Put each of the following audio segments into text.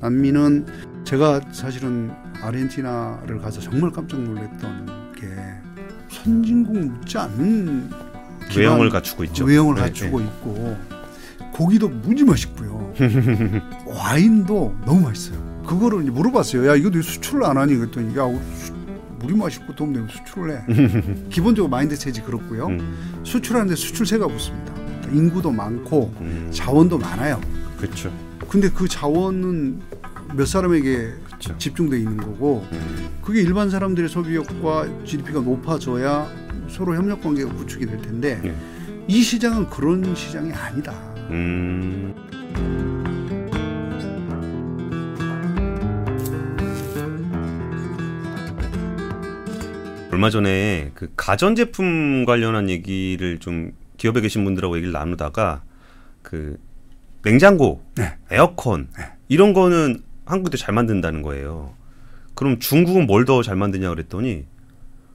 난민은 제가 사실은 아르헨티나를 가서 정말 깜짝 놀랐던 게 선진국 묻지 않는 외형을 갖추고 있죠. 외형을 네, 갖추고 네. 있고 고기도 무지 맛있고요. 와인도 너무 맛있어요. 그거를 이제 물어봤어요. 야 이거 왜 수출을 안 하니? 그랬더니 야 우리 맛있고 돈 내고 수출을 해. 기본적으로 마인드셋이 그렇고요. 음, 수출하는데 수출세가 붙습니다. 인구도 많고 음, 자원도 많아요. 그렇죠. 근데 그 자원은 몇 사람에게 그렇죠. 집중돼 있는 거고 음, 그게 일반 사람들의 소비력과 GDP가 높아져야 서로 협력 관계가 구축이 될 텐데 네. 이 시장은 그런 시장이 아니다. 음. 얼마 전에 그 가전제품 관련한 얘기를 좀 기업에 계신 분들하고 얘기를 나누다가 그 냉장고, 네. 에어컨 이런 거는 한국도 잘 만든다는 거예요. 그럼 중국은 뭘 더 잘 만드냐 그랬더니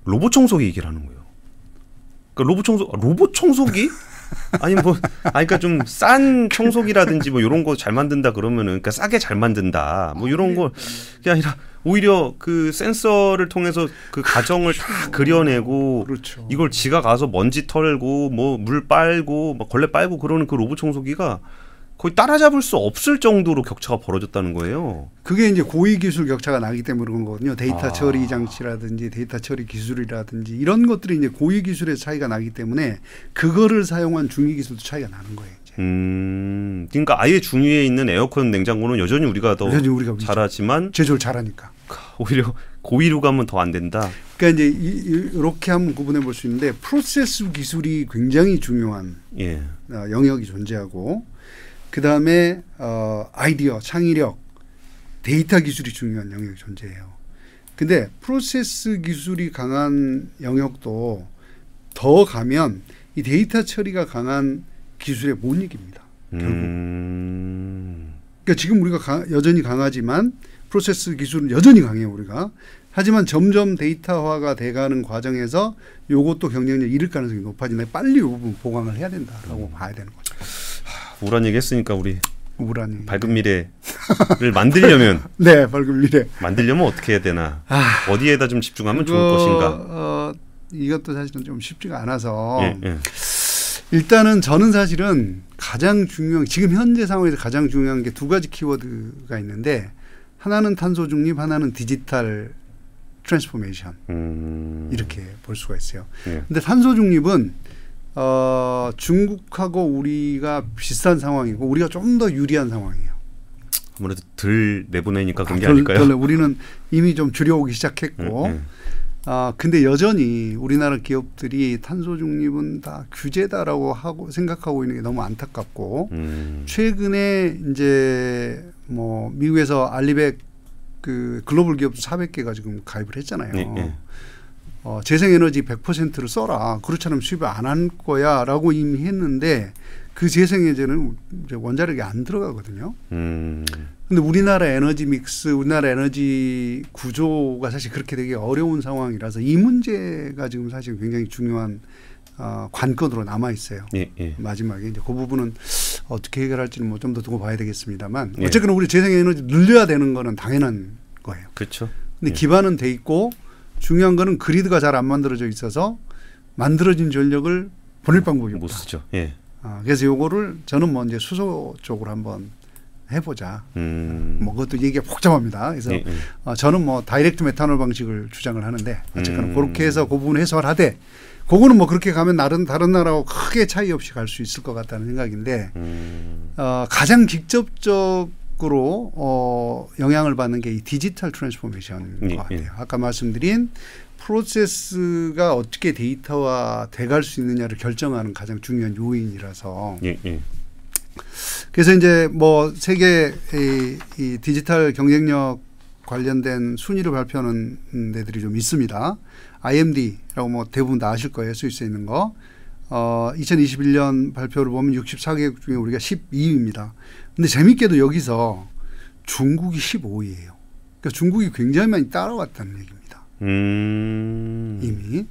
로봇 청소기 얘기를 하는 거예요. 그러니까 로봇 청소 로봇 청소기? 아니 뭐 아니 그러니까 좀 싼 청소기라든지 뭐 이런 거 잘 만든다 그러면은 그러니까 싸게 잘 만든다. 뭐 이런 거 그게 아니라 오히려 그 센서를 통해서 그 가정을 다 그려내고 그렇죠. 이걸 지가 가서 먼지 털고 뭐 물 빨고 막 걸레 빨고 그러는 그 로봇 청소기가 거의 따라잡을 수 없을 정도로 격차가 벌어졌다는 거예요. 그게 이제 고위 기술 격차가 나기 때문에 그런 거거든요. 데이터 아. 처리 장치라든지 데이터 처리 기술이라든지 이런 것들이 이제 고위 기술의 차이가 나기 때문에 그거를 사용한 중위 기술도 차이가 나는 거예요. 이제. 음, 그러니까 아예 중위에 있는 에어컨 냉장고는 여전히 우리가 더 여전히 우리가 잘하지만 제조를 잘하니까. 오히려 고위로 가면 더 안 된다. 그러니까 이제 이- 이렇게 한번 구분해 볼 수 있는데 프로세스 기술이 굉장히 중요한 예. 어, 영역이 존재하고 그 다음에 어, 아이디어, 창의력, 데이터 기술이 중요한 영역이 존재해요. 근데 프로세스 기술이 강한 영역도 더 가면 이 데이터 처리가 강한 기술에 못 이깁니다. 결국. 음, 그러니까 지금 우리가 가- 여전히 강하지만 프로세스 기술은 여전히 강해요 우리가. 하지만 점점 데이터화가 돼가는 과정에서 요것도 경쟁력 잃을 가능성이 높아지네. 빨리 이 부분 보강을 해야 된다라고 봐야 되는 거죠. 우울한 얘기 했으니까 우리 우울한. 밝은 미래를 만들려면 네, 밝은 미래. 만들려면 어떻게 해야 되나? 아, 어디에다 좀 집중하면 좋을 그거, 것인가? 어, 이것도 사실은 좀 쉽지가 않아서 예, 예. 일단은 저는 사실은 가장 중요한 지금 현재 상황에서 가장 중요한 게 두 가지 키워드가 있는데 하나는 탄소 중립, 하나는 디지털 transformation 음, 이렇게 볼 수가 있어요. 예. 근데 탄소 중립은 어, 중국하고 우리가 비슷한 상황이고 우리가 좀 더 유리한 상황이에요. 아무래도 덜 내보내니까 그런 게 아, 덜- 아닐까요? 덜- 우리는 이미 좀 줄여오기 시작했고 음, 아 근데 여전히 우리나라 기업들이 탄소 중립은 다 규제다라고 하고 생각하고 있는 게 너무 안타깝고 음, 최근에 이제 뭐 미국에서 RE100 그 글로벌 기업도 400개가 지금 가입을 했잖아요. 예, 예. 어, 재생에너지 100%를 써라. 그렇지 않으면 수입을 안 할 거야 라고 이미 했는데 그 재생에너지는 원자력이 안 들어가거든요. 음, 근데 우리나라 에너지 믹스, 우리나라 에너지 구조가 사실 그렇게 되게 어려운 상황이라서 이 문제가 지금 사실 굉장히 중요한 어, 관건으로 남아 있어요. 예, 예. 마지막에 이제 그 부분은 어떻게 해결할지는 뭐 좀 더 두고 봐야 되겠습니다만 예. 어쨌거나 우리 재생에너지 늘려야 되는 거는 당연한 거예요. 그렇죠. 근데 예. 기반은 돼 있고 중요한 거는 그리드가 잘 안 만들어져 있어서 만들어진 전력을 보낼 방법이 못 없다. 쓰죠. 예. 아, 그래서 요거를 저는 뭐 이제 수소 쪽으로 한번 해보자. 음, 뭐 그것도 얘기가 복잡합니다. 그래서 예, 예. 어, 저는 뭐 다이렉트 메탄올 방식을 주장을 하는데 어쨌거나 음. 그렇게 해서 그 부분 해소를 하되 그거는 뭐 그렇게 가면 다른 다른 나라하고 크게 차이 없이 갈 수 있을 것 같다는 생각인데 음, 어, 가장 직접적 으로 어, 영향을 받는 게 이 디지털 transformation인 예, 것 같아요. 예. 아까 말씀드린 프로세스가 어떻게 데이터화 돼갈 수 있느냐를 결정하는 가장 중요한 요인이라서 예, 예. 그래서 이제 뭐 세계 이, 이 디지털 경쟁력 관련된 순위를 발표하는 데들이 좀 있습니다. IMD라고 뭐 대부분 다 아실 거예요. 스위스에 있는 거. 어, 2021년 발표를 보면 64개국 중에 우리가 12위입니다. 근데 재밌게도 여기서 중국이 15위예요. 그러니까 중국이 굉장히 많이 따라왔다는 얘기입니다. 음, 이미.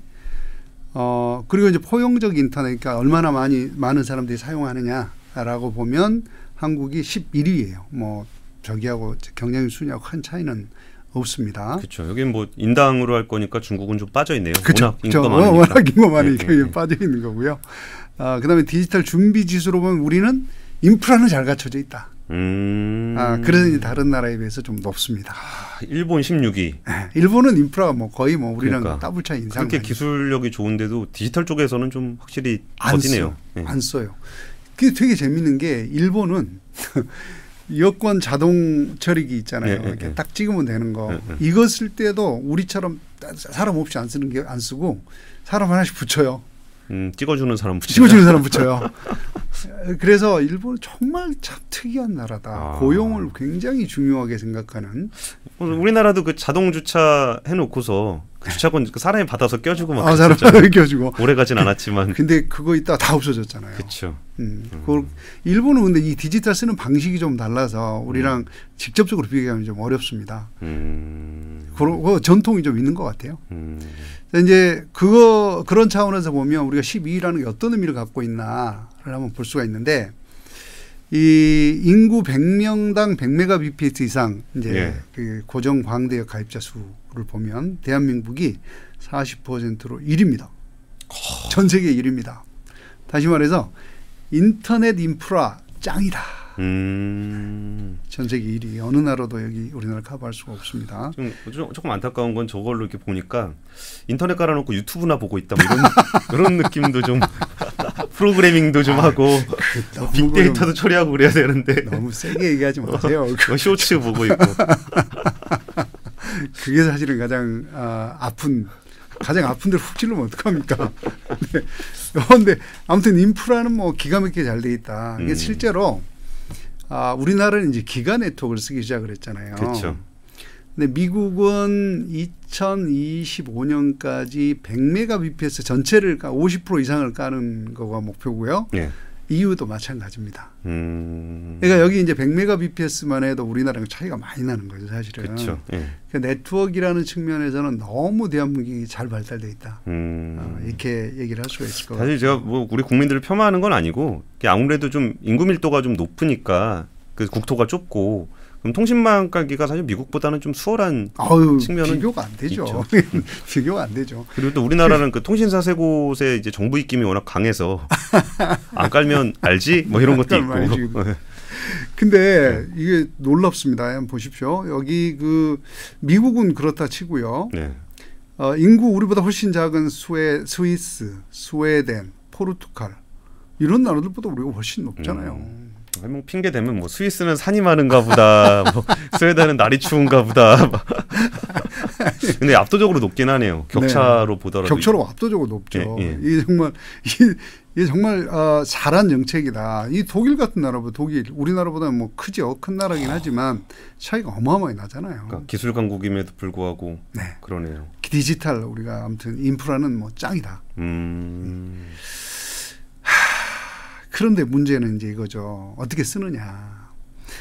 어, 그리고 이제 포용적 인터넷, 그러니까 얼마나 많이, 많은 사람들이 사용하느냐라고 보면 한국이 11위예요. 뭐, 저기하고 경쟁 순위하고 큰 차이는 없습니다. 그렇죠. 여기는 뭐 인당으로 할 거니까 중국은 좀 빠져 있네요. 그쵸. 워낙 많으니까 예, 예. 빠져 있는 거고요. 아, 그다음에 디지털 준비 지수로 보면 우리는 인프라는 잘 갖춰져 있다. 음. 아, 이제 다른 나라에 비해서 좀 높습니다. 아, 일본 16위. 예, 일본은 인프라가 뭐 거의 뭐 우리랑 그러니까. 더블 차이 이상 그렇게 기술력이 좋은데도 디지털 쪽에서는 좀 확실히 안 더디네요. 써요. 예. 안 써요. 그게 되게 재밌는 게 일본은 여권 자동 처리기 있잖아요. 예, 예, 이렇게 예. 딱 찍으면 되는 거. 예, 예. 이거 쓸 때도 우리처럼 사람 없이 안 쓰는 게 안 쓰고 사람 하나씩 붙여요. 음, 찍어주는 사람 붙이죠. 찍어주는 사람 붙여요. 그래서 일본 은 정말 참 특이한 나라다. 아. 고용을 굉장히 중요하게 생각하는. 어, 우리나라도 그 자동 주차 해놓고서 그 주차권 그 사람이 받아서 껴주고 막 아, 사람. 껴주고. 오래 가진 않았지만. 근데 그거 있다가 다 없어졌잖아요. 그렇죠. 음, 그 일본은 근데 이 디지털 쓰는 방식이 좀 달라서 음. 우리랑 직접적으로 비교하면 좀 어렵습니다. 음. 그런 그 전통이 좀 있는 것 같아요. 음. 이제 그거 그런 차원에서 보면 우리가 12위라는 게 어떤 의미를 갖고 있나를 한번 볼 수가 있는데 이 인구 100명당 100메가bps 이상 이제 예. 그 고정 광대역 가입자 수 를 보면 대한민국이 40%로 1위입니다. 전 세계 1위입니다. 다시 말해서 인터넷 인프라 짱이다. 음. 전 세계 1위. 어느 나라도 여기 우리나라 커버할 수가 없습니다. 좀, 좀 조금 안타까운 건 저걸로 이렇게 보니까 인터넷 깔아놓고 유튜브나 보고 있다 뭐 이런 그런 느낌도 좀 프로그래밍도 좀 하고 너무 빅데이터도 처리하고 그래야 되는데 너무 세게 얘기하지 마세요. 뭐 쇼츠 보고 있고 그게 사실은 가장 아, 아픈 가장 아픈 데를 훅 찔르면 어떡합니까? 네. 그런데 아무튼 인프라는 뭐 기가 막히게 잘 돼 있다. 이게 음. 실제로 아, 우리나라는 이제 기가 네트워크를 쓰기 시작을 했잖아요. 그렇죠. 근데 미국은 2025년까지 100메가bps 전체를 까50% 이상을 까는 거가 목표고요. 예. EU도 마찬가지입니다. 음. 그러니까 여기 이제 100메가bps만 해도 우리나라랑 차이가 많이 나는 거죠, 사실은. 그렇죠. 예. 그 네트워크라는 측면에서는 너무 대한민국이 잘 발달돼 있다. 음. 어, 이렇게 얘기를 할 수가 있을 것 같아요. 사실 제가 뭐 우리 국민들을 폄하하는 건 아니고 아무래도 좀 인구 밀도가 좀 높으니까 그 국토가 좁고 그럼 통신망 깔기가 사실 미국보다는 좀 수월한 아유, 측면은 비교가 안 되죠. 비교가 안 되죠. 그리고 또 우리나라는 그 통신사 세 곳에 이제 정부 입김이 워낙 강해서 안 깔면 알지 뭐 이런 것도 있고 근데 이게 놀랍습니다. 한번 보십시오. 여기 그 미국은 그렇다 치고요. 네. 어, 인구 우리보다 훨씬 작은 스웨, 스위스, 스웨덴, 포르투갈 이런 나라들보다 우리가 훨씬 높잖아요. 음. 아니, 뭐 핑계 대면 뭐 스위스는 산이 많은가 보다, 뭐 스웨덴은 날이 추운가 보다. 막. 근데 압도적으로 높긴 하네요. 격차로 보더라도 격차로 압도적으로 높죠. 예, 예. 이게 정말 이게, 이게 정말 어, 잘한 정책이다. 이 독일 같은 나라보다 독일 우리나라보다 뭐 크죠. 큰 나라긴 하지만 차이가 어마어마하게 나잖아요. 그러니까 기술 강국임에도 불구하고 네. 그러네요. 디지털 우리가 아무튼 인프라는 뭐 짱이다. 음. 그런데 문제는 이제 이거죠. 어떻게 쓰느냐.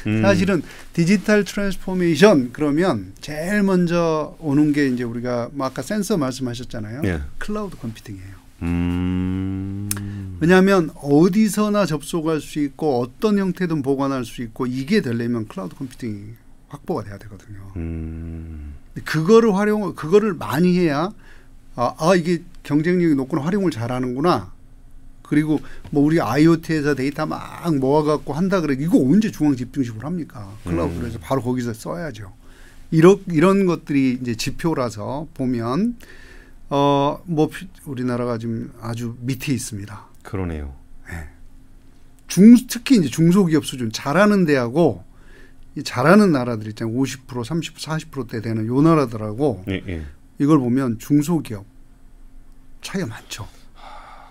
음. 사실은 digital transformation 그러면 제일 먼저 오는 게 이제 우리가 뭐 아까 센서 말씀하셨잖아요. 예. cloud computing이에요. 음. 왜냐하면 어디서나 접속할 수 있고 어떤 형태든 보관할 수 있고 이게 되려면 cloud computing이 확보가 돼야 되거든요. 음. 그거를 활용, 그거를 많이 해야 아, 아 이게 경쟁력이 높구나 활용을 잘하는구나. 그리고 뭐 우리 IoT에서 데이터 막 모아갖고 한다 그래 이거 언제 중앙 집중식으로 합니까? cloud로 해서 바로 거기서 써야죠. 이런 이런 것들이 이제 지표라서 보면 어 뭐 우리나라가 지금 아주 밑에 있습니다. 그러네요. 중 특히 이제 중소기업 수준 잘하는 데하고 이 잘하는 나라들 있잖아요. 50% 30% 40%대 되는 요 나라들하고 예, 예. 이걸 보면 중소기업 차이가 많죠.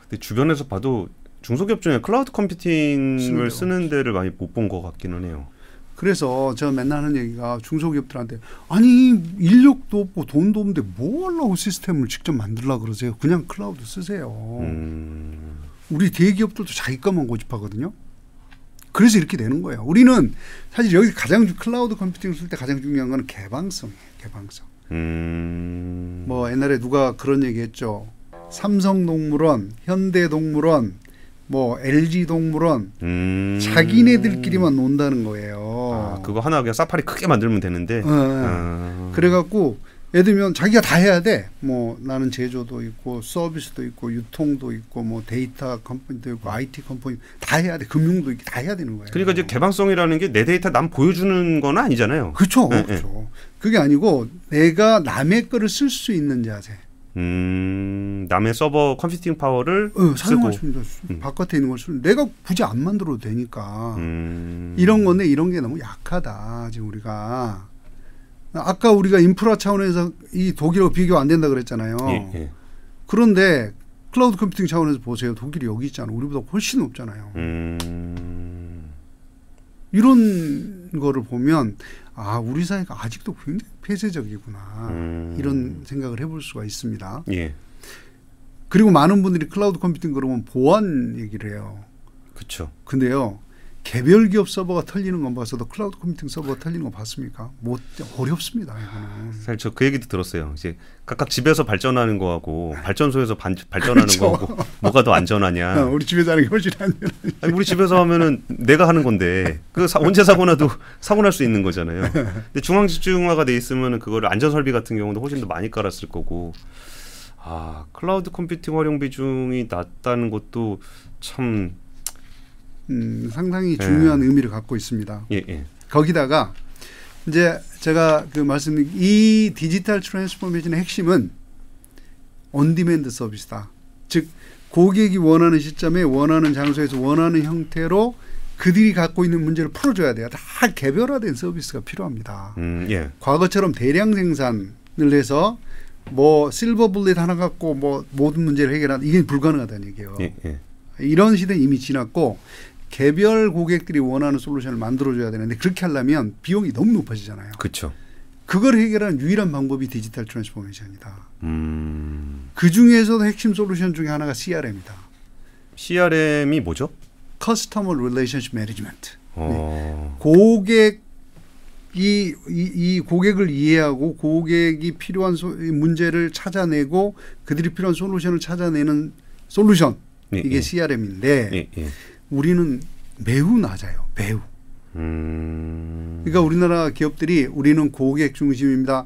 근데 주변에서 봐도 중소기업 중에 클라우드 컴퓨팅을 쓰는 데를 많이 못 본 것 같기는 해요. 그래서 제가 맨날 하는 얘기가 중소기업들한테 아니 인력도 없고 돈도 없는데 뭐 하려고 시스템을 직접 만들라 그러세요. 그냥 클라우드 쓰세요. 음. 우리 대기업들도 자기 것만 고집하거든요. 그래서 이렇게 되는 거예요. 우리는 사실 여기 가장 주- cloud computing 쓸 때 가장 중요한 거는 개방성이에요. 개방성. 음. 뭐 옛날에 누가 그런 얘기했죠. 삼성동물원, 현대동물원, 뭐 LG 동물원 음. 자기네들끼리만 논다는 거예요. 아, 그거 하나 그냥 사파리 크게 만들면 되는데. 어, 아. 그래갖고 예를 들면 자기가 다 해야 돼. 뭐 나는 제조도 있고 서비스도 있고 유통도 있고 뭐 data company도 있고 IT company 다 해야 돼. 금융도 있고 다 해야 되는 거예요. 그러니까 이제 개방성이라는 게 내 데이터 남 보여주는 건 아니잖아요. 그렇죠. 네, 그렇죠. 그게 아니고 내가 남의 거를 쓸 수 있는 자세. 음, 남의 서버 computing power를 어, 사용할 쓰고. 음. 바깥에 있는 걸 쓰는 내가 굳이 안 만들어도 되니까. 음. 이런 건데 이런 게 너무 약하다. 지금 우리가 아까 우리가 인프라 차원에서 이 독일하고 비교 안 된다 그랬잖아요. 예, 예. 그런데 cloud computing 차원에서 보세요. 독일이 여기 있잖아. 우리보다 훨씬 높잖아요. 음. 이런 거를 보면 아 우리 사회가 아직도 굉장히 폐쇄적이구나 음. 이런 생각을 해볼 수가 있습니다. 예. 그리고 많은 분들이 cloud computing 그러면 보안 얘기를 해요. 그렇죠. 근데요 개별 기업 서버가 털리는 건 봤어도 cloud computing 서버가 털리는 거 봤습니까? 못 어렵습니다 이거는. 사실 저 그 얘기도 들었어요. 이제 각각 집에서 발전하는 거하고 발전소에서 반, 발전하는 그렇죠. 거하고 뭐가 더 안전하냐. 어, 우리 집에서 하는 게 훨씬 안 돼. 아니, 우리 집에서 하면은 내가 하는 건데 그 사, 언제 사고 나도 사고 날 수 있는 거잖아요. 근데 중앙 집중화가 돼 있으면은 그거를 안전 설비 같은 경우도 훨씬 더 많이 깔았을 거고. 아 cloud computing 활용 비중이 낮다는 것도 참 음, 상당히 네. 중요한 의미를 갖고 있습니다. 예, 예. 거기다가 이제 제가 그 말씀드린 이 digital transformation의 핵심은 on-demand service다. 즉 고객이 원하는 시점에 원하는 장소에서 원하는 형태로 그들이 갖고 있는 문제를 풀어줘야 돼요. 다 개별화된 서비스가 필요합니다. 음, 예. 과거처럼 대량 생산을 해서 뭐 silver bullet 하나 갖고 뭐 모든 문제를 해결하는 이게 불가능하다는 얘기예요. 예, 예. 이런 시대는 이미 지났고 개별 고객들이 원하는 솔루션을 만들어줘야 되는데 그렇게 하려면 비용이 너무 높아지잖아요. 그렇죠. 그걸 해결하는 유일한 방법이 digital transformation이다. 음. 그 중에서도 핵심 솔루션 중에 하나가 CRM이다. CRM이 뭐죠? customer relationship management. 어. 고객 이 이, 이 고객을 이해하고 고객이 필요한 소, 이 문제를 찾아내고 그들이 필요한 솔루션을 찾아내는 솔루션 예, 이게 예. CRM인데 예, 예. 우리는 매우 낮아요. 매우. 음. 그러니까 우리나라 기업들이 우리는 고객 중심입니다.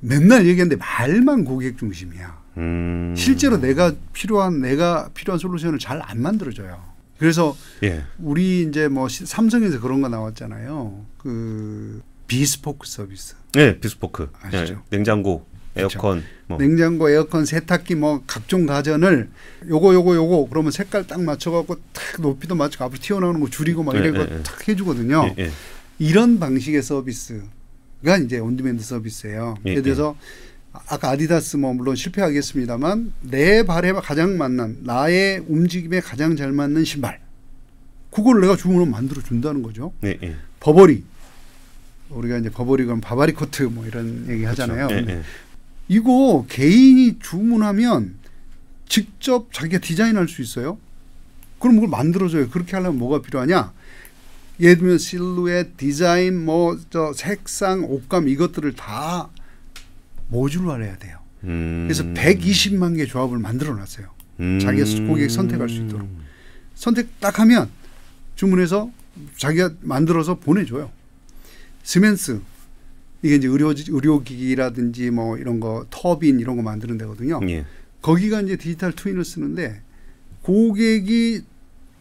맨날 얘기하는데 말만 고객 중심이야. 음. 실제로 내가 필요한 내가 필요한 솔루션을 잘 안 만들어줘요. 그래서 예. 우리 이제 뭐 시- 삼성에서 그런 거 나왔잖아요. 그 Bespoke 서비스. 네, Bespoke. 아시죠? 예, 냉장고. 에어컨, 뭐. 냉장고, 에어컨, 세탁기 뭐 각종 가전을 요거 요거 요거 그러면 색깔 딱 맞춰갖고 탁 높이도 맞추고 앞으로 튀어나오는 거 줄이고 막 예, 이런 예, 거 예. 탁 해주거든요. 예, 예. 이런 방식의 서비스가 이제 on-demand service예요. 예, 예를 들어서 아까 아디다스 뭐 물론 실패하겠습니다만 내 발에 가장 맞는 나의 움직임에 가장 잘 맞는 신발 그걸 내가 주문하면 만들어 준다는 거죠. 예, 예. 버버리 우리가 이제 버버리 그럼 바바리 코트 뭐 이런 얘기 하잖아요. 그렇죠. 근데 예, 예. 이거 개인이 주문하면 직접 자기가 디자인할 수 있어요. 그럼 그걸 만들어줘요. 그렇게 하려면 뭐가 필요하냐? 예를 들면 실루엣, 디자인, 뭐 저 색상, 옷감 이것들을 다 모듈화해야 돼요. 음. 그래서 120만 개 조합을 만들어 놨어요. 자기가 고객 선택할 수 있도록. 선택 딱 하면 주문해서 자기가 만들어서 보내줘요. 스멘스 이게 이제 의료 의료기기라든지 뭐 이런 거 터빈 이런 거 만드는 데거든요. 예. 거기가 이제 디지털 트윈을 쓰는데 고객이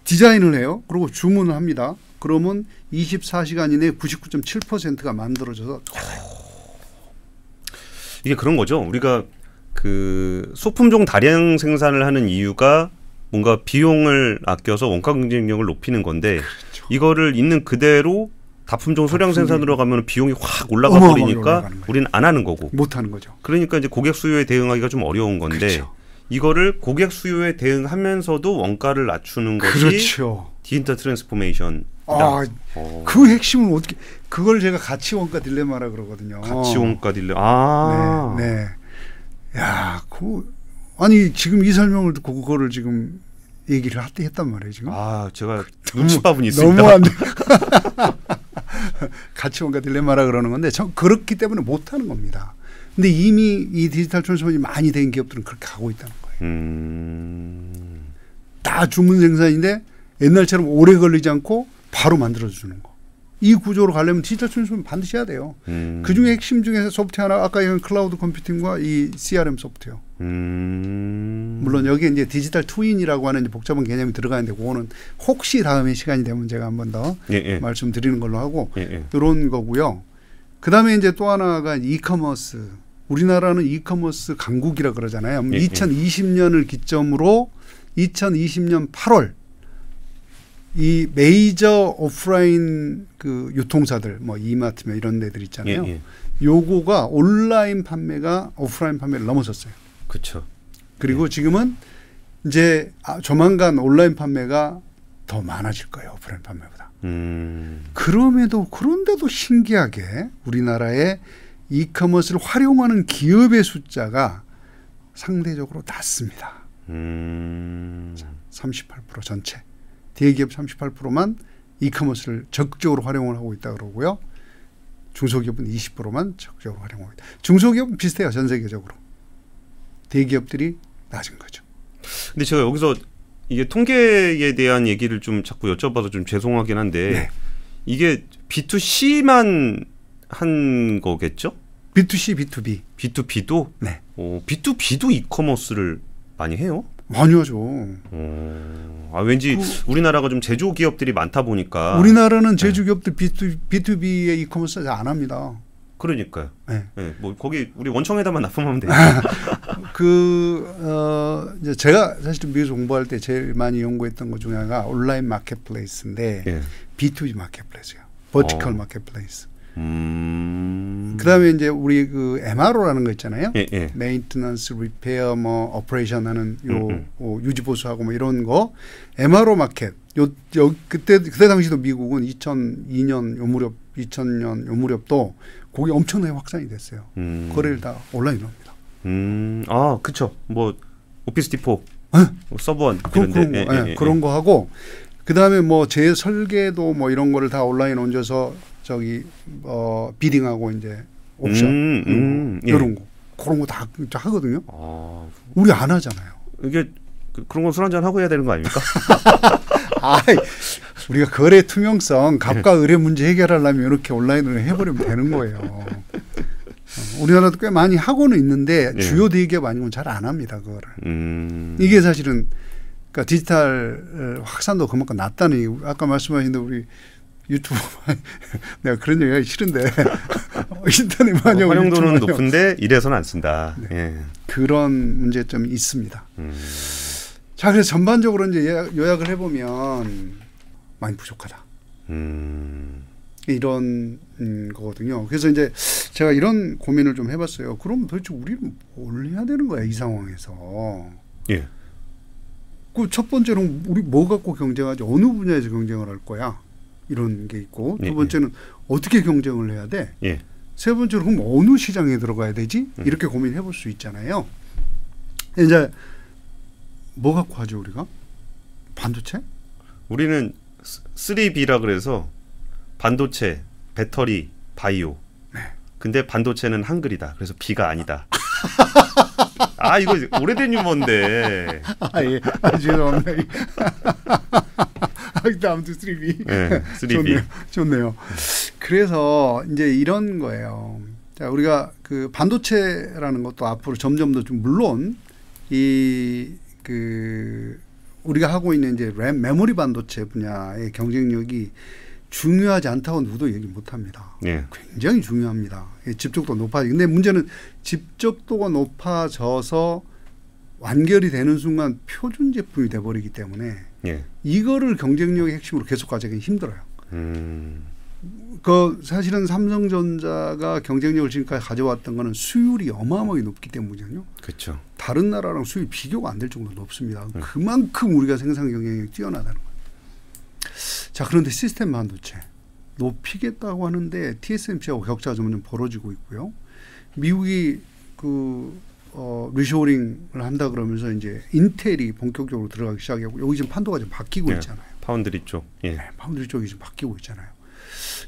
디자인을 해요. 그리고 주문을 합니다. 그러면 24시간 이내에 99.7%가 만들어져서 이게 그런 거죠. 우리가 그 소품종 다량 생산을 하는 이유가 뭔가 비용을 아껴서 원가 경쟁력을 높이는 건데 그렇죠. 이거를 있는 그대로 다품종 소량 다품종. 생산으로 가면 비용이 확 올라가 버리니까. 우리는 안 하는 거고. 못 하는 거죠. 그러니까 이제 고객 수요에 대응하기가 좀 어려운 건데 그렇죠. 이거를 고객 수요에 대응하면서도 원가를 낮추는 것이 그렇죠. digital transformation이다. 아, 어. 그 핵심은 어떻게 그걸 제가 가치 원가 딜레마라 그러거든요. 가치 원가 딜레. 아. 네, 네. 야, 그 아니 지금 이 설명을 듣고 그거를 지금 얘기를 할때 했단 말이에요 지금. 아, 제가 눈치밥은 있습니다. 너무 안 돼. 가치 원가 딜레마라 그러는 건데 저 그렇기 때문에 못 하는 겁니다. 근데 이미 이 digital transformation이 많이 된 기업들은 그렇게 가고 있다는 거예요. 음. 다 주문 생산인데 옛날처럼 오래 걸리지 않고 바로 만들어 주는 거. 이 구조로 가려면 digital transformation 반드시 해야 돼요. 음. 그 중에 핵심 중에 소프트웨어 하나 아까 얘기한 cloud computing과 이 CRM 소프트웨어. 음. 물론 여기에 이제 digital twin이라고 하는 복잡한 개념이 들어가는데 그거는 혹시 다음에 시간이 되면 제가 한 번 더 예, 예. 말씀드리는 걸로 하고 예, 예. 이런 거고요. 그다음에 이제 또 하나가 이커머스. 우리나라는 이커머스 강국이라 그러잖아요. 예, 예. 2020년을 기점으로 2020년 8월 이 메이저 오프라인 그 유통사들 뭐 이마트며 이런 데들 예, 있잖아요. 예. 요거가 온라인 판매가 오프라인 판매를 넘어섰어요. 그렇죠. 그리고 지금은 이제 아, 조만간 온라인 판매가 더 많아질 거예요. 오프라인 판매보다. 음. 그럼에도 그런데도 신기하게 우리나라의 이커머스를 활용하는 기업의 숫자가 상대적으로 낮습니다. 음. 38% 전체. 대기업 38%만 이커머스를 적극적으로 활용을 하고 있다 그러고요. 중소기업은 20%만 적극적으로 활용하고 있다. 중소기업은 비슷해요. 전 세계적으로. 대기업들이 낮은 거죠. 근데 제가 여기서 이게 통계에 대한 얘기를 좀 자꾸 여쭤봐서 좀 죄송하긴 한데 네. 이게 B2C만 한 거겠죠? B2C, B2B. B2B도 네. 어, B2B도 e-commerce를 많이 해요? 많이 하죠. 어, 아 왠지 우리나라가 좀 제조 기업들이 많다 보니까 우리나라는 제조 기업들 B2, B2B의 e-commerce 잘 안 합니다. 그러니까요. 네. 네, 뭐 거기 우리 원청에다만 납품하면 돼요. 그, 어, 이제 제가 사실 미국 공부할 때 제일 많이 연구했던 것 중에 하나가 온라인 marketplace인데 예. B2B marketplace예요. vertical 어. marketplace. 음. 그 다음에 이제 우리 그 MRO라는 거 있잖아요. 예, 예. maintenance, repair, 뭐 operation 하는 요 음, 음. 어, 유지 보수하고 뭐 이런 거 MRO 마켓. 요, 요 그때 그때 당시도 미국은 2002년 요 무렵 2000년 요 무렵도 거기 엄청나게 확산이 됐어요. 음. 거래를 다 온라인으로 합니다. 음. 아, 그쵸. 뭐 Office Depot, 네. 뭐 서버원 그런, 이런데. 그런 거, 예, 그런 거 하고 그 다음에 뭐 제 설계도 뭐 이런 거를 다 온라인 얹어서 저기 어 비딩하고 이제 옵션 음, 음, 예. 이런 거 그런 거 다 하거든요. 아, 우리 안 하잖아요. 이게 그, 그런 건 술 한잔 하고 해야 되는 거 아닙니까? 아, 우리가 거래 투명성, 갑과 의뢰 문제 해결하려면 이렇게 온라인으로 해버리면 되는 거예요. 어, 우리나라도 꽤 많이 하고는 있는데 예. 주요 대기업 아니면 잘 안 합니다 그거를. 음. 이게 사실은 그러니까 디지털 확산도 그만큼 낮다는. 아까 말씀하신 대로 우리 유튜브 내가 그런 얘기하기 싫은데 인터넷 많이 어, 활용도는 높은데 이래서는 안 쓴다. 예. 그런 문제점이 있습니다. 음. 자 그래서 전반적으로 이제 요약- 요약을 해보면 많이 부족하다. 음. 이런 음, 거거든요. 그래서 이제 제가 이런 고민을 좀 해봤어요. 그럼 도대체 우리는 뭘 해야 되는 거야 이 상황에서? 예. 그 첫 번째는 우리 뭐 갖고 경쟁하지 어느 분야에서 경쟁을 할 거야 이런 게 있고 예, 두 번째는 어떻게 경쟁을 해야 돼? 예. 세 번째로 그럼 어느 시장에 들어가야 되지? 음. 이렇게 고민해 볼 수 있잖아요. 이제 뭐 갖고 하죠 우리가? 반도체? 우리는 3B라 그래서 반도체, 배터리, 바이오. 네. 근데 반도체는 한글이다. 그래서 B가 아니다. 아 이거 오래된 유머인데. 아 예, 아, 죄송합니다. 아, 아무튼 3B. 예, 3B. 좋네요. 좋네요. 그래서 이제 이런 거예요. 자, 우리가 그 반도체라는 것도 앞으로 점점 더 좀 물론 이그 우리가 하고 있는 이제 램 메모리 반도체 분야의 경쟁력이 중요하지 않다고 누구도 얘기 못 합니다. 예. 굉장히 중요합니다. 예, 집적도 높아. 근데 문제는 집적도가 높아져서 완결이 되는 순간 표준 제품이 돼 버리기 때문에 예. 이거를 경쟁력의 핵심으로 계속 가져가기 힘들어요. 음. 그 사실은 삼성전자가 경쟁력을 지금까지 가져왔던 거는 수율이 어마어마하게 높기 때문이거든요. 그렇죠. 다른 나라랑 수율 비교가 안 될 정도로 높습니다. 네. 그만큼 우리가 생산 경쟁력이 뛰어나다는 거예요. 자, 그런데 시스템 반도체 높이겠다고 하는데 TSMC하고 격차가 점점 벌어지고 있고요. 미국이 그 어, reshoring을 한다 그러면서 이제 인텔이 본격적으로 들어가기 시작하고 여기 지금 판도가 좀 바뀌고 네. 있잖아요. 파운드리 쪽. 예. 네, 파운드리 쪽이 좀 바뀌고 있잖아요.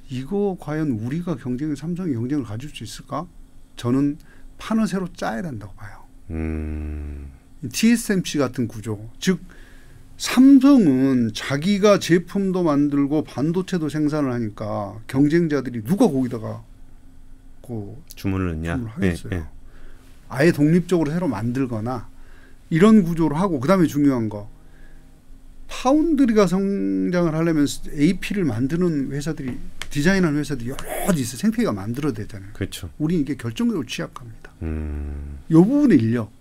이거 과연 우리가 경쟁 삼성이 경쟁을 가질 수 있을까? 저는 판을 새로 짜야 된다고 봐요. 음. TSMC 같은 구조, 즉 삼성은 자기가 제품도 만들고 반도체도 생산을 하니까 경쟁자들이 누가 거기다가 그 주문을 넣냐? 주문을 하겠어요. 예, 예. 아예 독립적으로 새로 만들거나 이런 구조로 하고 그다음에 중요한 거 파운드리가 성장을 하려면 AP를 만드는 회사들이 디자인하는 회사들이 여러 있어 생태계가 만들어야 되잖아요. 그렇죠. 우리 이게 결정적으로 취약합니다. 음, 이 부분의 인력,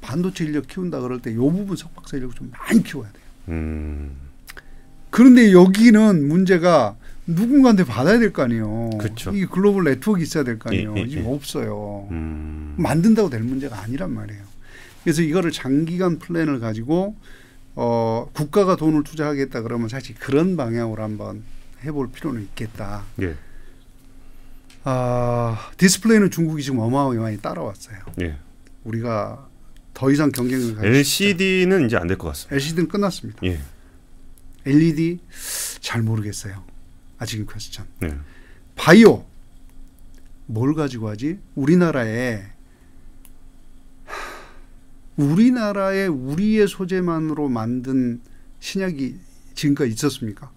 반도체 인력 키운다 그럴 때 이 부분 석박사 인력을 좀 많이 키워야 돼요. 음, 그런데 여기는 문제가 누군가한테 받아야 될 거 아니에요. 그쵸. 이게 글로벌 네트워크 있어야 될 거 아니에요. 예, 예, 예. 없어요. 음, 만든다고 될 문제가 아니란 말이에요. 그래서 이거를 장기간 플랜을 가지고 어, 국가가 돈을 투자하겠다 그러면 사실 그런 방향으로 한번 해볼 필요는 있겠다. 예, 아, 디스플레이는 중국이 지금 어마어마하게 많이 따라왔어요. 예. 우리가 더 이상 경쟁을 LCD는 이제 안 될 것 같습니다. LCD는 끝났습니다. 예, LED 잘 모르겠어요. 아직은 퀘스천. 네. 바이오 뭘 가지고 하지? 우리나라에 하, 우리나라에 우리의 소재만으로 만든 신약이 지금까지 있었습니까?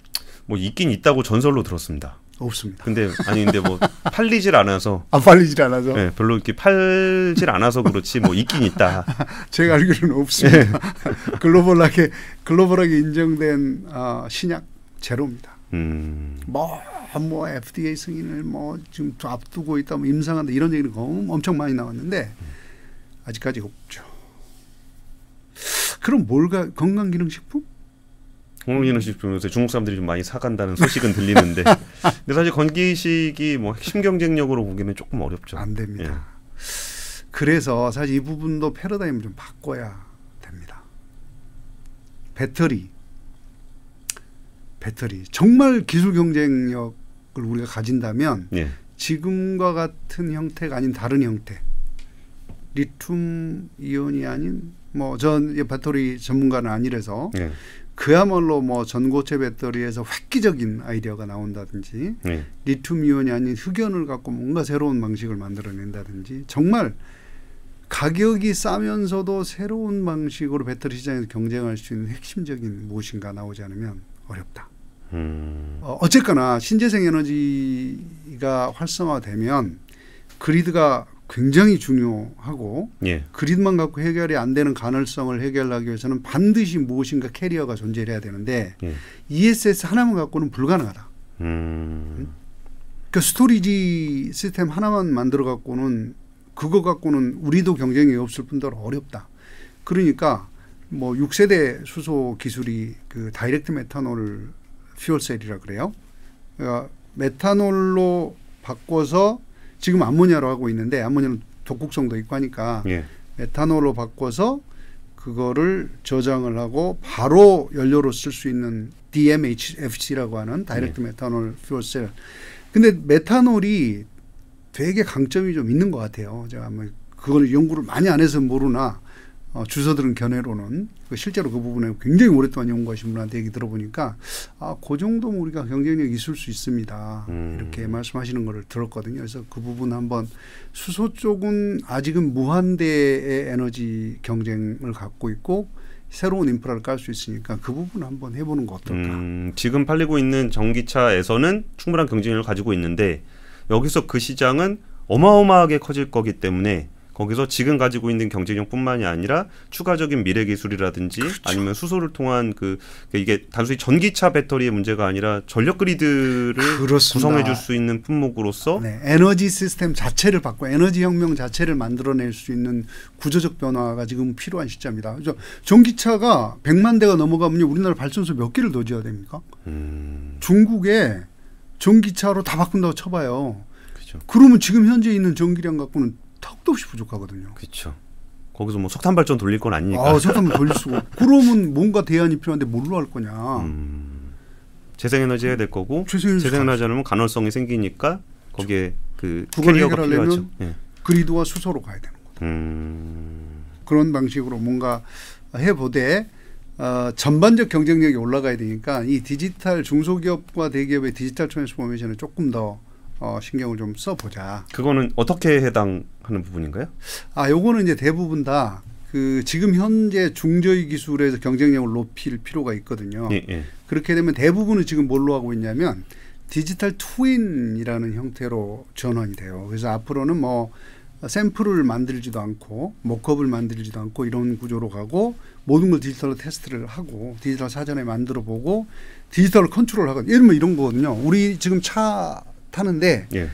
뭐 있긴 있다고 전설로 들었습니다. 없습니다. 근데 아니 근데 뭐 팔리질 않아서 안 팔리질 않아서 예, 별로 이렇게 팔질 않아서 그렇지 뭐 있긴 있다. 제가 알기로는 없습니다. 글로벌하게 글로벌하게 인정된 어, 신약 제로입니다. 음, 뭐, 뭐 FDA 승인을 뭐 지금 앞두고 있다, 뭐 임상한다 이런 얘기는 엄- 엄청 많이 나왔는데 아직까지 없죠. 그럼 뭘가 건강기능식품? 공공기능식품 요새 중국 사람들이 좀 많이 사간다는 소식은 들리는데, 근데 사실 건기식이 뭐 핵심 경쟁력으로 보기는 조금 어렵죠. 안 됩니다. 예. 그래서 사실 이 부분도 패러다임을 좀 바꿔야 됩니다. 배터리, 배터리 정말 기술 경쟁력을 우리가 가진다면 예, 지금과 같은 형태가 아닌 다른 형태. 리튬 이온이 아닌 뭐 전 배터리 전문가는 아니라서 예, 그야말로 뭐 전고체 배터리에서 획기적인 아이디어가 나온다든지 예, 리튬 이온이 아닌 흑연을 갖고 뭔가 새로운 방식을 만들어낸다든지 정말 가격이 싸면서도 새로운 방식으로 배터리 시장에서 경쟁할 수 있는 핵심적인 무엇인가 나오지 않으면 어렵다. 음, 어, 어쨌거나 신재생 에너지가 활성화되면 그리드가 굉장히 중요하고 예, 그리드만 갖고 해결이 안 되는 가능성을 해결하기 위해서는 반드시 무엇인가 캐리어가 존재해야 되는데 예, ESS 하나만 갖고는 불가능하다. 음, 그 storage 시스템 하나만 만들어 갖고는 그거 갖고는 우리도 경쟁이 없을 뿐더러 어렵다. 그러니까 뭐 6세대 수소 기술이 그 direct methanol fuel cell이라 그래요. 그러니까 메탄올로 바꿔서 지금 암모니아로 하고 있는데 암모니아는 독극성도 있고 하니까 예, 메탄올로 바꿔서 그거를 저장을 하고 바로 연료로 쓸 수 있는 DMHFC라고 하는 direct methanol fuel cell. 근데 메탄올이 되게 강점이 좀 있는 것 같아요. 제가 뭐 그걸 연구를 많이 안 해서 모르나 어, 주서들은 견해로는 그 실제로 그 부분에 굉장히 오랫동안 연구하신 분한테 얘기 들어보니까 아, 그 정도면 우리가 경쟁력이 있을 수 있습니다. 음. 이렇게 말씀하시는 거를 들었거든요. 그래서 그 부분 한번 수소 쪽은 아직은 무한대의 에너지 경쟁을 갖고 있고 새로운 인프라를 깔 수 있으니까 그 부분 한번 해보는 거 어떨까? 음, 지금 팔리고 있는 전기차에서는 충분한 경쟁력을 가지고 있는데 여기서 그 시장은 어마어마하게 커질 거기 때문에 거기서 지금 가지고 있는 경쟁력뿐만이 아니라 추가적인 미래 기술이라든지 아니면 수소를 통한 그 이게 단순히 전기차 배터리의 문제가 아니라 전력 그리드를. 구성해 줄 수 있는 품목으로서 네, 에너지 시스템 자체를 바꿔 에너지 혁명 자체를 만들어낼 수 있는 구조적 변화가 지금 필요한 시점이다. 그래서 전기차가 100만 대가 넘어가면 우리나라 발전소 몇 개를 더 지어야 됩니까? 음, 중국에 전기차로 다 바꾼다고 쳐봐요. 그죠. 그러면 지금 현재 있는 전기량 갖고는 턱도 없이 부족하거든요. 그렇죠. 거기서 뭐 석탄 발전 돌릴 건 아니니까. 아, 잠깐만 돌릴 수가. 없고. 그러면 뭔가 대안이 필요한데 뭘로 할 거냐. 음, 재생에너지 해야 될 거고 재생에너지 재생에너지 하려면 가능성이 생기니까 거기에 그 캐리어가 필요하죠. 예. grid와 수소로 가야 되는 거예요. 음, 그런 방식으로 뭔가 해보되 어, 전반적 경쟁력이 올라가야 되니까 이 디지털 중소기업과 대기업의 digital transformation을 조금 더 어, 신경을 좀 써보자. 그거는 어떻게 해당하는 부분인가요? 아, 요거는 이제 대부분 다 그 지금 현재 중저위 기술에서 경쟁력을 높일 필요가 있거든요. 예, 예. 그렇게 되면 대부분은 지금 뭘로 하고 있냐면 digital twin이라는 형태로 전환이 돼요. 그래서 앞으로는 뭐 샘플을 만들지도 않고 mock-up을 만들지도 않고 이런 구조로 가고 모든 걸 디지털로 테스트를 하고 디지털 사전에 만들어 보고 디지털 컨트롤 하고 이러면 이런 거거든요. 우리 지금 차 타는데 예.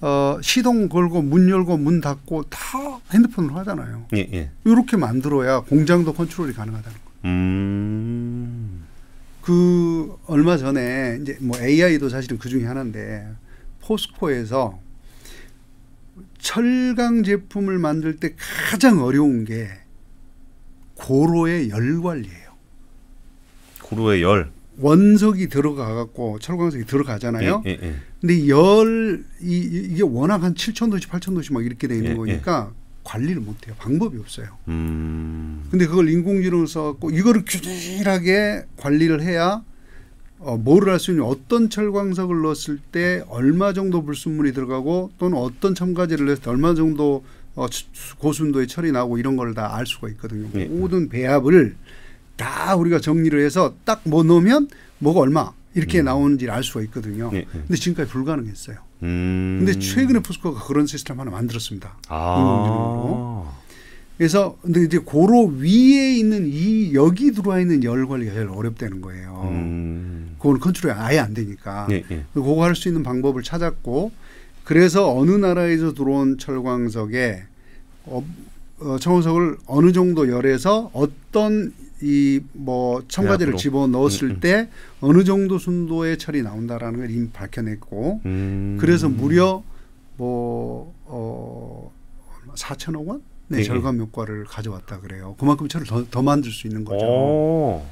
어, 시동 걸고 문 열고 문 닫고 다 핸드폰으로 하잖아요. 예, 예. 이렇게 만들어야 공장도 컨트롤이 가능하다는 거예요. 음. 그 얼마 전에 이제 뭐 AI도 사실은 그 중에 하나인데 포스코에서 철강 제품을 만들 때 가장 어려운 게 고로의 열 관리예요. 고루의 열. 원석이 들어가 갖고 철광석이 들어가잖아요. 예, 예, 예. 근데 열 이, 이게 워낙 한 7천 도시, 8천 도시 막 이렇게 돼 있는 예, 거니까 관리를 못 해요. 방법이 없어요. 음. 근데 그걸 인공지능을 써갖고 이거를 규질하게 관리를 해야 어, 뭐를 할 수 있는 어떤 철광석을 넣었을 때 얼마 정도 불순물이 들어가고 또는 어떤 첨가제를 넣었을 때 얼마 정도 어, 수- 고순도의 철이 나고 이런 걸 다 알 수가 있거든요. 예. 모든 배합을 다 우리가 정리를 해서 딱 뭐 넣으면 뭐가 얼마 이렇게 나오는지를 알 수가 있거든요. 예, 예. 근데 지금까지 불가능했어요. 음. 근데 최근에 포스코가 그런 시스템 하나 만들었습니다. 아. 인공지능으로. 그래서 근데 이제 고로 위에 있는 이 여기 들어와 있는 열 관리가 제일 어렵다는 거예요. 음. 그건 컨트롤이 아예 안 되니까. 예, 예. 그거 할 수 있는 방법을 찾았고 그래서 어느 나라에서 들어온 철광석에 어, 어, 철광석을 어느 정도 열에서 어떤 이 뭐 첨가제를. 집어 넣었을 음, 음. 때 어느 정도 순도의 철이 나온다라는 걸 이미 밝혀냈고 음. 그래서 무려 뭐 어, 4천억 원? 네, 예, 예. 절감 효과를 가져왔다 그래요. 그만큼 철을 더, 더 만들 수 있는 거죠. 어.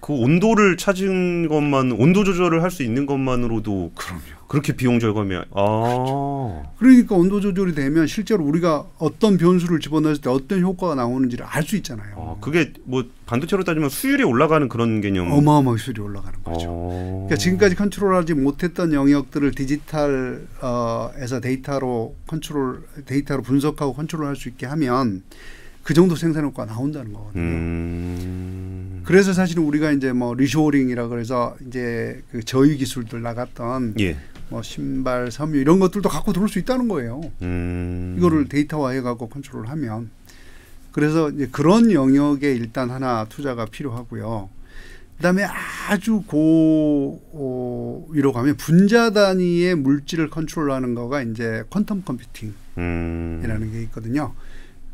그 온도를 찾은 것만 온도 조절을 할 수 있는 것만으로도 그럼요. 그렇게 비용 절감이 아. 그러니까 온도 조절이 되면 실제로 우리가 어떤 변수를 집어넣었을 때 어떤 효과가 나오는지를 알 수 있잖아요. 아, 그게 뭐 반도체로 따지면 수율이 올라가는 그런 개념. 어마어마하게 수율이 올라가는 거죠. 어. 그러니까 지금까지 컨트롤하지 못했던 영역들을 디지털에서 데이터로 컨트롤 데이터로 분석하고 컨트롤할 수 있게 하면 그 정도 생산 효과가 나온다는 거거든요. 음. 그래서 사실은 우리가 이제 뭐 reshoring이라 그래서 이제 그 저위 기술들 나갔던 예. 뭐 신발, 섬유 이런 것들도 갖고 들어올 수 있다는 거예요. 음. 이거를 데이터화해 갖고 컨트롤을 하면 그래서 이제 그런 영역에 일단 하나 투자가 필요하고요. 그다음에 아주 고 어, 위로 가면 분자 단위의 물질을 컨트롤하는 거가 이제 quantum computing이라는 음. 게 있거든요.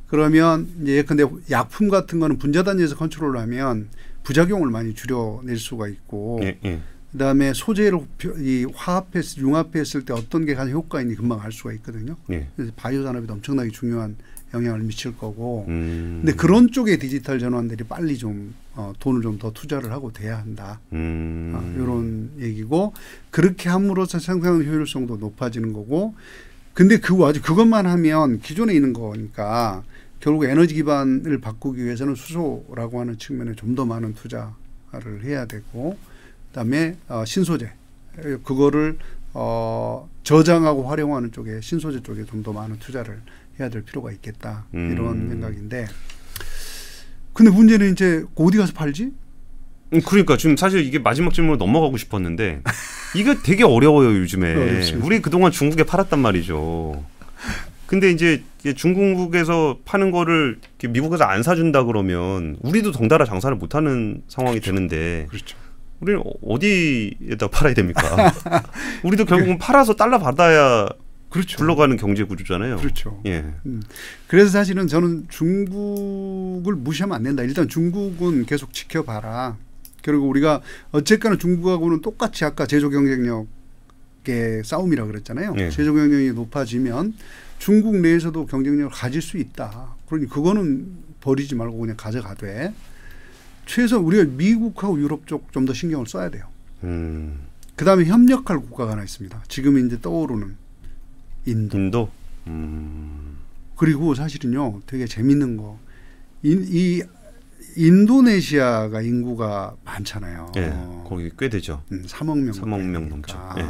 그러면 이제 예컨대 약품 같은 거는 분자 단위에서 컨트롤을 하면 부작용을 많이 줄여낼 수가 있고 예, 예. 그다음에 소재를 표- 이 화합했 융합했을 때 어떤 게 가장 효과 있는지 금방 알 수가 있거든요. 예. 그래서 바이오 산업에도 엄청나게 중요한 영향을 미칠 거고. 음. 근데 그런 쪽에 디지털 전환들이 빨리 좀 어, 돈을 좀 더 투자를 하고 돼야 한다. 음. 어, 이런 얘기고 그렇게 함으로써 생산 효율성도 높아지는 거고. 근데 그 와중 그것만 하면 기존에 있는 거니까 결국 에너지 기반을 바꾸기 위해서는 수소라고 하는 측면에 좀 더 많은 투자를 해야 되고 그다음에 어, 신소재 그거를 어, 저장하고 활용하는 쪽에 신소재 쪽에 좀 더 많은 투자를 해야 될 필요가 있겠다 이런 음. 생각인데 근데 문제는 이제 어디 가서 팔지? 음, 그러니까 지금 사실 이게 마지막 질문으로 넘어가고 싶었는데 이거 되게 어려워요 요즘에. 어렵습니다. 우리 그동안 중국에 팔았단 말이죠. 근데 이제 이게 중국에서 파는 거를 미국에서 안 사준다 그러면 우리도 덩달아 장사를 못하는 상황이 되는데 그렇죠. 우리는 어- 어디에다 팔아야 됩니까? 우리도 결국은 팔아서 달러 받아야 그렇죠. 굴러가는 경제 구조잖아요. 그렇죠. 예. 그래서 사실은 저는 중국을 무시하면 안 된다. 일단 중국은 계속 지켜봐라. 그리고 우리가 어쨌거나 중국하고는 똑같이 아까 제조 경쟁력의 싸움이라 그랬잖아요. 네. 제조 경쟁력이 높아지면 중국 내에서도 경쟁력을 가질 수 있다. 그러니 그거는 버리지 말고 그냥 가져가되 최소 우리가 미국하고 유럽 쪽 좀 더 신경을 써야 돼요. 음. 그 다음에 협력할 국가가 하나 있습니다. 지금 이제 떠오르는 인도. 인도. 음. 그리고 사실은요, 되게 재밌는 거. 인, 이 인도네시아가 인구가 많잖아요. 예. 거기 꽤 되죠. 음, 3억 명. 3억 명. 넘죠. 예.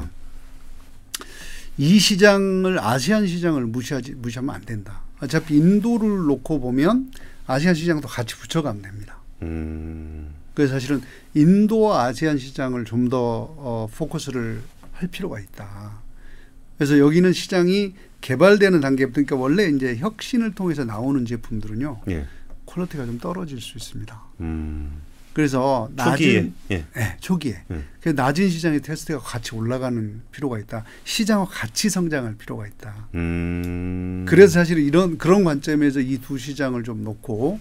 이 시장을 아시안 시장을 무시하지 무시하면 안 된다. 어차피 인도를 놓고 보면 아시안 시장도 같이 붙여가면 됩니다. 음. 그래서 사실은 인도와 아세안 시장을 좀더 어, 포커스를 할 필요가 있다. 그래서 여기는 시장이 개발되는 단계부터 그러니까 원래 이제 혁신을 통해서 나오는 제품들은요 예. quality가 좀 떨어질 수 있습니다. 음. 그래서 낮은 초기에. 예. 네, 초기에 예. 그래서 낮은 시장의 테스트가 같이 올라가는 필요가 있다. 시장과 같이 성장할 필요가 있다. 음. 그래서 사실 이런 그런 관점에서 이 두 시장을 좀 놓고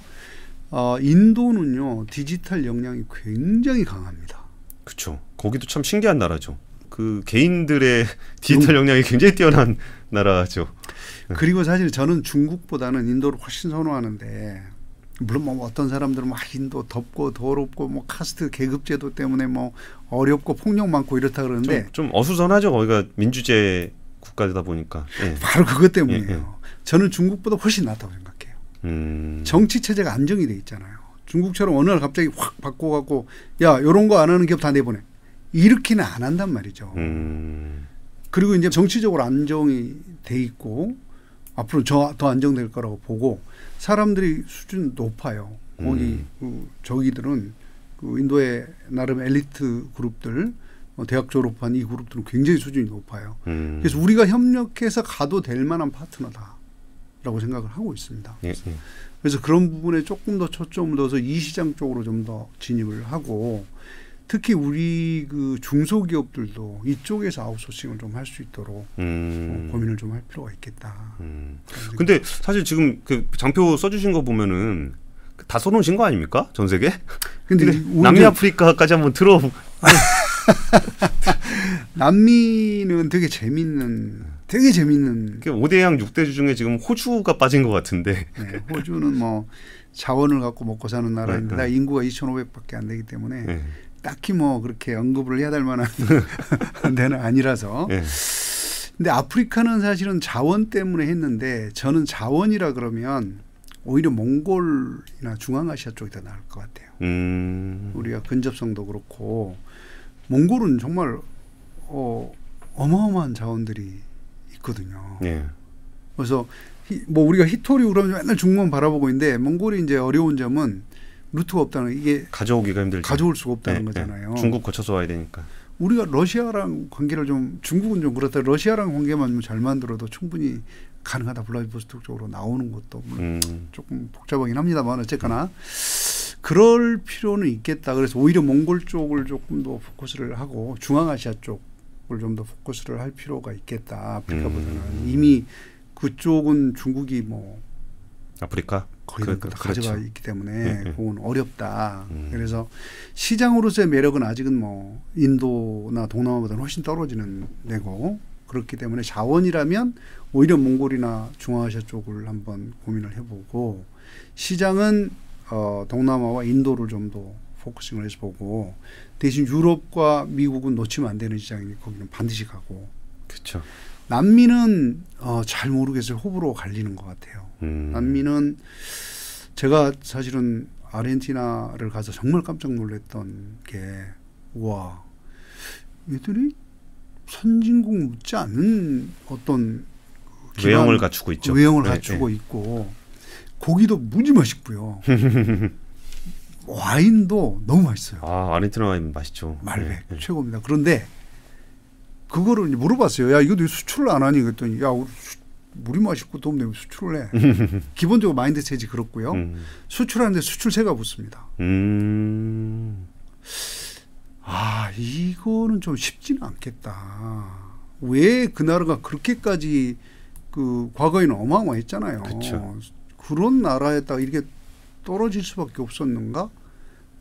어, 인도는요 디지털 역량이 굉장히 강합니다. 그렇죠. 거기도 참 신기한 나라죠. 그 개인들의 디지털 역량이 굉장히 뛰어난 나라죠. 그리고 사실 저는 중국보다는 인도를 훨씬 선호하는데 물론 뭐 어떤 사람들은 막 인도 덥고 더럽고 뭐 카스트 계급 제도 때문에 뭐 어렵고 폭력 많고 이렇다 그러는데 좀, 좀 어수선하죠. 거기가 민주제 국가다 보니까. 예. 바로 그것 때문이에요. 예, 예. 저는 중국보다 훨씬 낫다고 생각해요. 음. 정치 체제가 안정이 돼 있잖아요. 중국처럼 어느 날 갑자기 확 바꿔갖고 야 이런 거 안 하는 기업 다 내보내 이렇게는 안 한단 말이죠. 음. 그리고 이제 정치적으로 안정이 돼 있고 앞으로 저, 더 안정될 거라고 보고 사람들이 수준 높아요. 거기 음. 그 저기들은 그 인도의 나름 엘리트 그룹들 어, 대학 졸업한 이 그룹들은 굉장히 수준이 높아요. 음. 그래서 우리가 협력해서 가도 될 만한 파트너다 라고 생각을 하고 있습니다. 예, 예. 그래서 그런 부분에 조금 더 초점을 둬서 이 시장 쪽으로 좀 더 진입을 하고 특히 우리 그 중소기업들도 이쪽에서 아웃소싱을 좀 할 수 있도록 음. 어, 고민을 좀 할 필요가 있겠다. 음. 근데 사실 지금 그 장표 써주신 거 보면은 다 써놓으신 거 아닙니까? 전 세계? 근데, 근데 오히려 남미 아프리카까지 한번 들어. 남미는 되게 재밌는 되게 재밌는 5대양 6대주 중에 지금 호주가 빠진 것 같은데. 네, 호주는 뭐 자원을 갖고 먹고 사는 나라인데 네, 네. 인구가 2,500밖에 안 되기 때문에 예. 딱히 뭐 그렇게 언급을 해야 될 만한 데는 아니라서 예. 근데 아프리카는 사실은 자원 때문에 했는데 저는 자원이라 그러면 오히려 몽골이나 중앙아시아 쪽이 더 나을 것 같아요. 음. 우리가 근접성도 그렇고 몽골은 정말 어, 어마어마한 자원들이 있거든요. 예. 그래서 히- 뭐 우리가 히토리 그러면 맨날 중국만 바라보고 있는데 몽골이 이제 어려운 점은 루트가 없다는 거. 이게 가져오기가 힘들죠. 가져올 수가 없다는 예, 거잖아요. 예. 중국 거쳐서 와야 되니까. 우리가 러시아랑 관계를 좀 중국은 좀 그렇다. 러시아랑 관계만 잘 만들어도 충분히 가능하다. 블라디보스토크 쪽으로 나오는 것도 물론 음. 조금 복잡하긴 합니다만 어쨌거나 그럴 필요는 있겠다. 그래서 오히려 몽골 쪽을 조금 더 포커스를 하고 중앙아시아 쪽 을 좀 더 포커스를 할 필요가 있겠다. 아프리카보다는 음. 이미 그쪽은 중국이 뭐 아프리카. 거의 그- 다 그- 가져가 그렇죠. 있기 때문에 예, 예. 그건 어렵다. 음. 그래서 시장으로서의 매력은 아직은 뭐 인도나 동남아보다는 훨씬 떨어지는 데고 그렇기 때문에 자원이라면 오히려 몽골이나 중앙아시아 쪽을 한번 고민을 해보고 시장은 어, 동남아와 인도를 좀 더 focusing을 해서 보고 대신 유럽과 미국은 놓치면 안 되는 시장이니 거기는 반드시 가고 그렇죠. 남미는 어, 잘 모르겠어요. 호불호 갈리는 것 같아요. 음. 남미는 제가 사실은 아르헨티나를 가서 정말 깜짝 놀랐던 게 우와 얘들이 선진국 못지 않는 어떤 외형을 갖추고 있죠. 외형을 네, 갖추고 네. 있고 고기도 무지 맛있고요. 와인도 너무 맛있어요. 아 아르헨티나 와인 맛있죠. 말백 네, 네. 최고입니다. 그런데 그거를 물어봤어요. 야 이거 왜 수출을 안 하니 그랬더니 야 우리 수- 물이 맛있고 돈 내고 수출을 해. 기본적으로 마인드셋이 그렇고요. 음. 수출하는데 수출세가 붙습니다. 음. 아 이거는 좀 쉽지는 않겠다. 왜 그 나라가 그렇게까지 그 과거에는 어마어마했잖아요. 그쵸. 그런 나라에다가 이렇게 떨어질 수밖에 없었는가?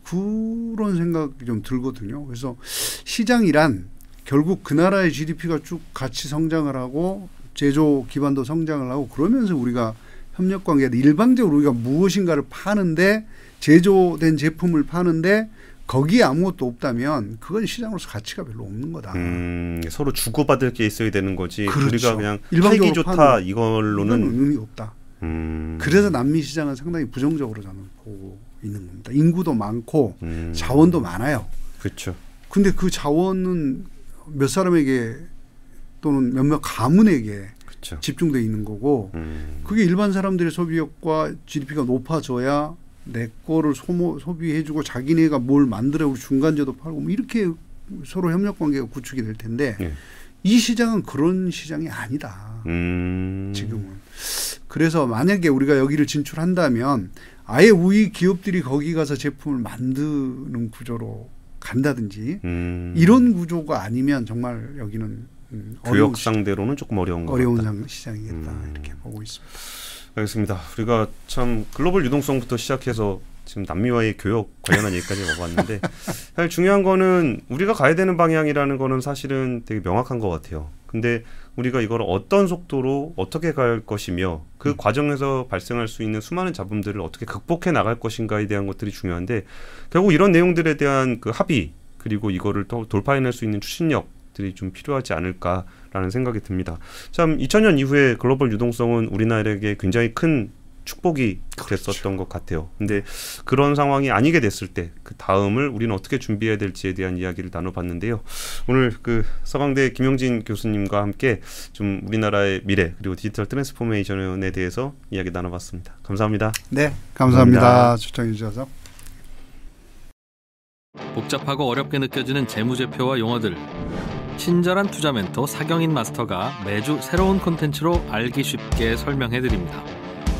그런 생각이 좀 들거든요. 그래서 시장이란 결국 그 나라의 GDP가 쭉 같이 성장을 하고 제조 기반도 성장을 하고 그러면서 우리가 협력 관계에 일방적으로 우리가 무엇인가를 파는데 제조된 제품을 파는데 거기에 아무것도 없다면 그건 시장으로서 가치가 별로 없는 거다. 음, 서로 주고받을 게 있어야 되는 거지. 그렇죠. 우리가 그냥 일방적으로 팔기 좋다 파는 이걸로는 의미 없다. 음. 그래서 남미 시장은 상당히 부정적으로 저는 보고 있는 겁니다. 인구도 많고 음. 자원도 많아요. 그렇죠. 근데 그 자원은 몇 사람에게 또는 몇몇 가문에게 그렇죠. 집중돼 있는 거고 음. 그게 일반 사람들의 소비력과 GDP가 높아져야 내 거를 소모 소비해주고 자기네가 뭘 만들어 중간재도 팔고 뭐 이렇게 서로 협력 관계가 구축이 될 텐데 예. 이 시장은 그런 시장이 아니다. 음. 지금은. 그래서 만약에 우리가 여기를 진출한다면 아예 우리 기업들이 거기 가서 제품을 만드는 구조로 간다든지 음. 이런 구조가 아니면 정말 여기는 음, 어려운, 교역 상대로는 조금 어려운 어려운 시장이겠다 음. 이렇게 보고 있습니다. 알겠습니다. 우리가 참 글로벌 유동성부터 시작해서 지금 남미와의 교역 관련한 얘기까지 와봤는데 사실 중요한 거는 우리가 가야 되는 방향이라는 거는 사실은 되게 명확한 것 같아요. 근데 우리가 이걸 어떤 속도로 어떻게 갈 것이며 그 과정에서 발생할 수 있는 수많은 잡음들을 어떻게 극복해 나갈 것인가에 대한 것들이 중요한데 결국 이런 내용들에 대한 그 합의 그리고 이거를 또 돌파해낼 수 있는 추진력 들이 좀 필요하지 않을까라는 생각이 듭니다. 참 2000년 이후에 글로벌 유동성은 우리나라에게 굉장히 큰 축복이 됐었던 것 같아요. 근데 그런 상황이 아니게 됐을 때 그 다음을 우리는 어떻게 준비해야 될지에 대한 이야기를 나눠봤는데요. 오늘 그 서강대 김용진 교수님과 함께 좀 우리나라의 미래 그리고 디지털 transformation에 대해서 이야기 나눠봤습니다. 감사합니다. 네, 감사합니다. 감사합니다. 초청해 주셔서. 복잡하고 어렵게 느껴지는 재무제표와 용어들. 친절한 투자 멘토 사경인 마스터가 매주 새로운 콘텐츠로 알기 쉽게 설명해 드립니다.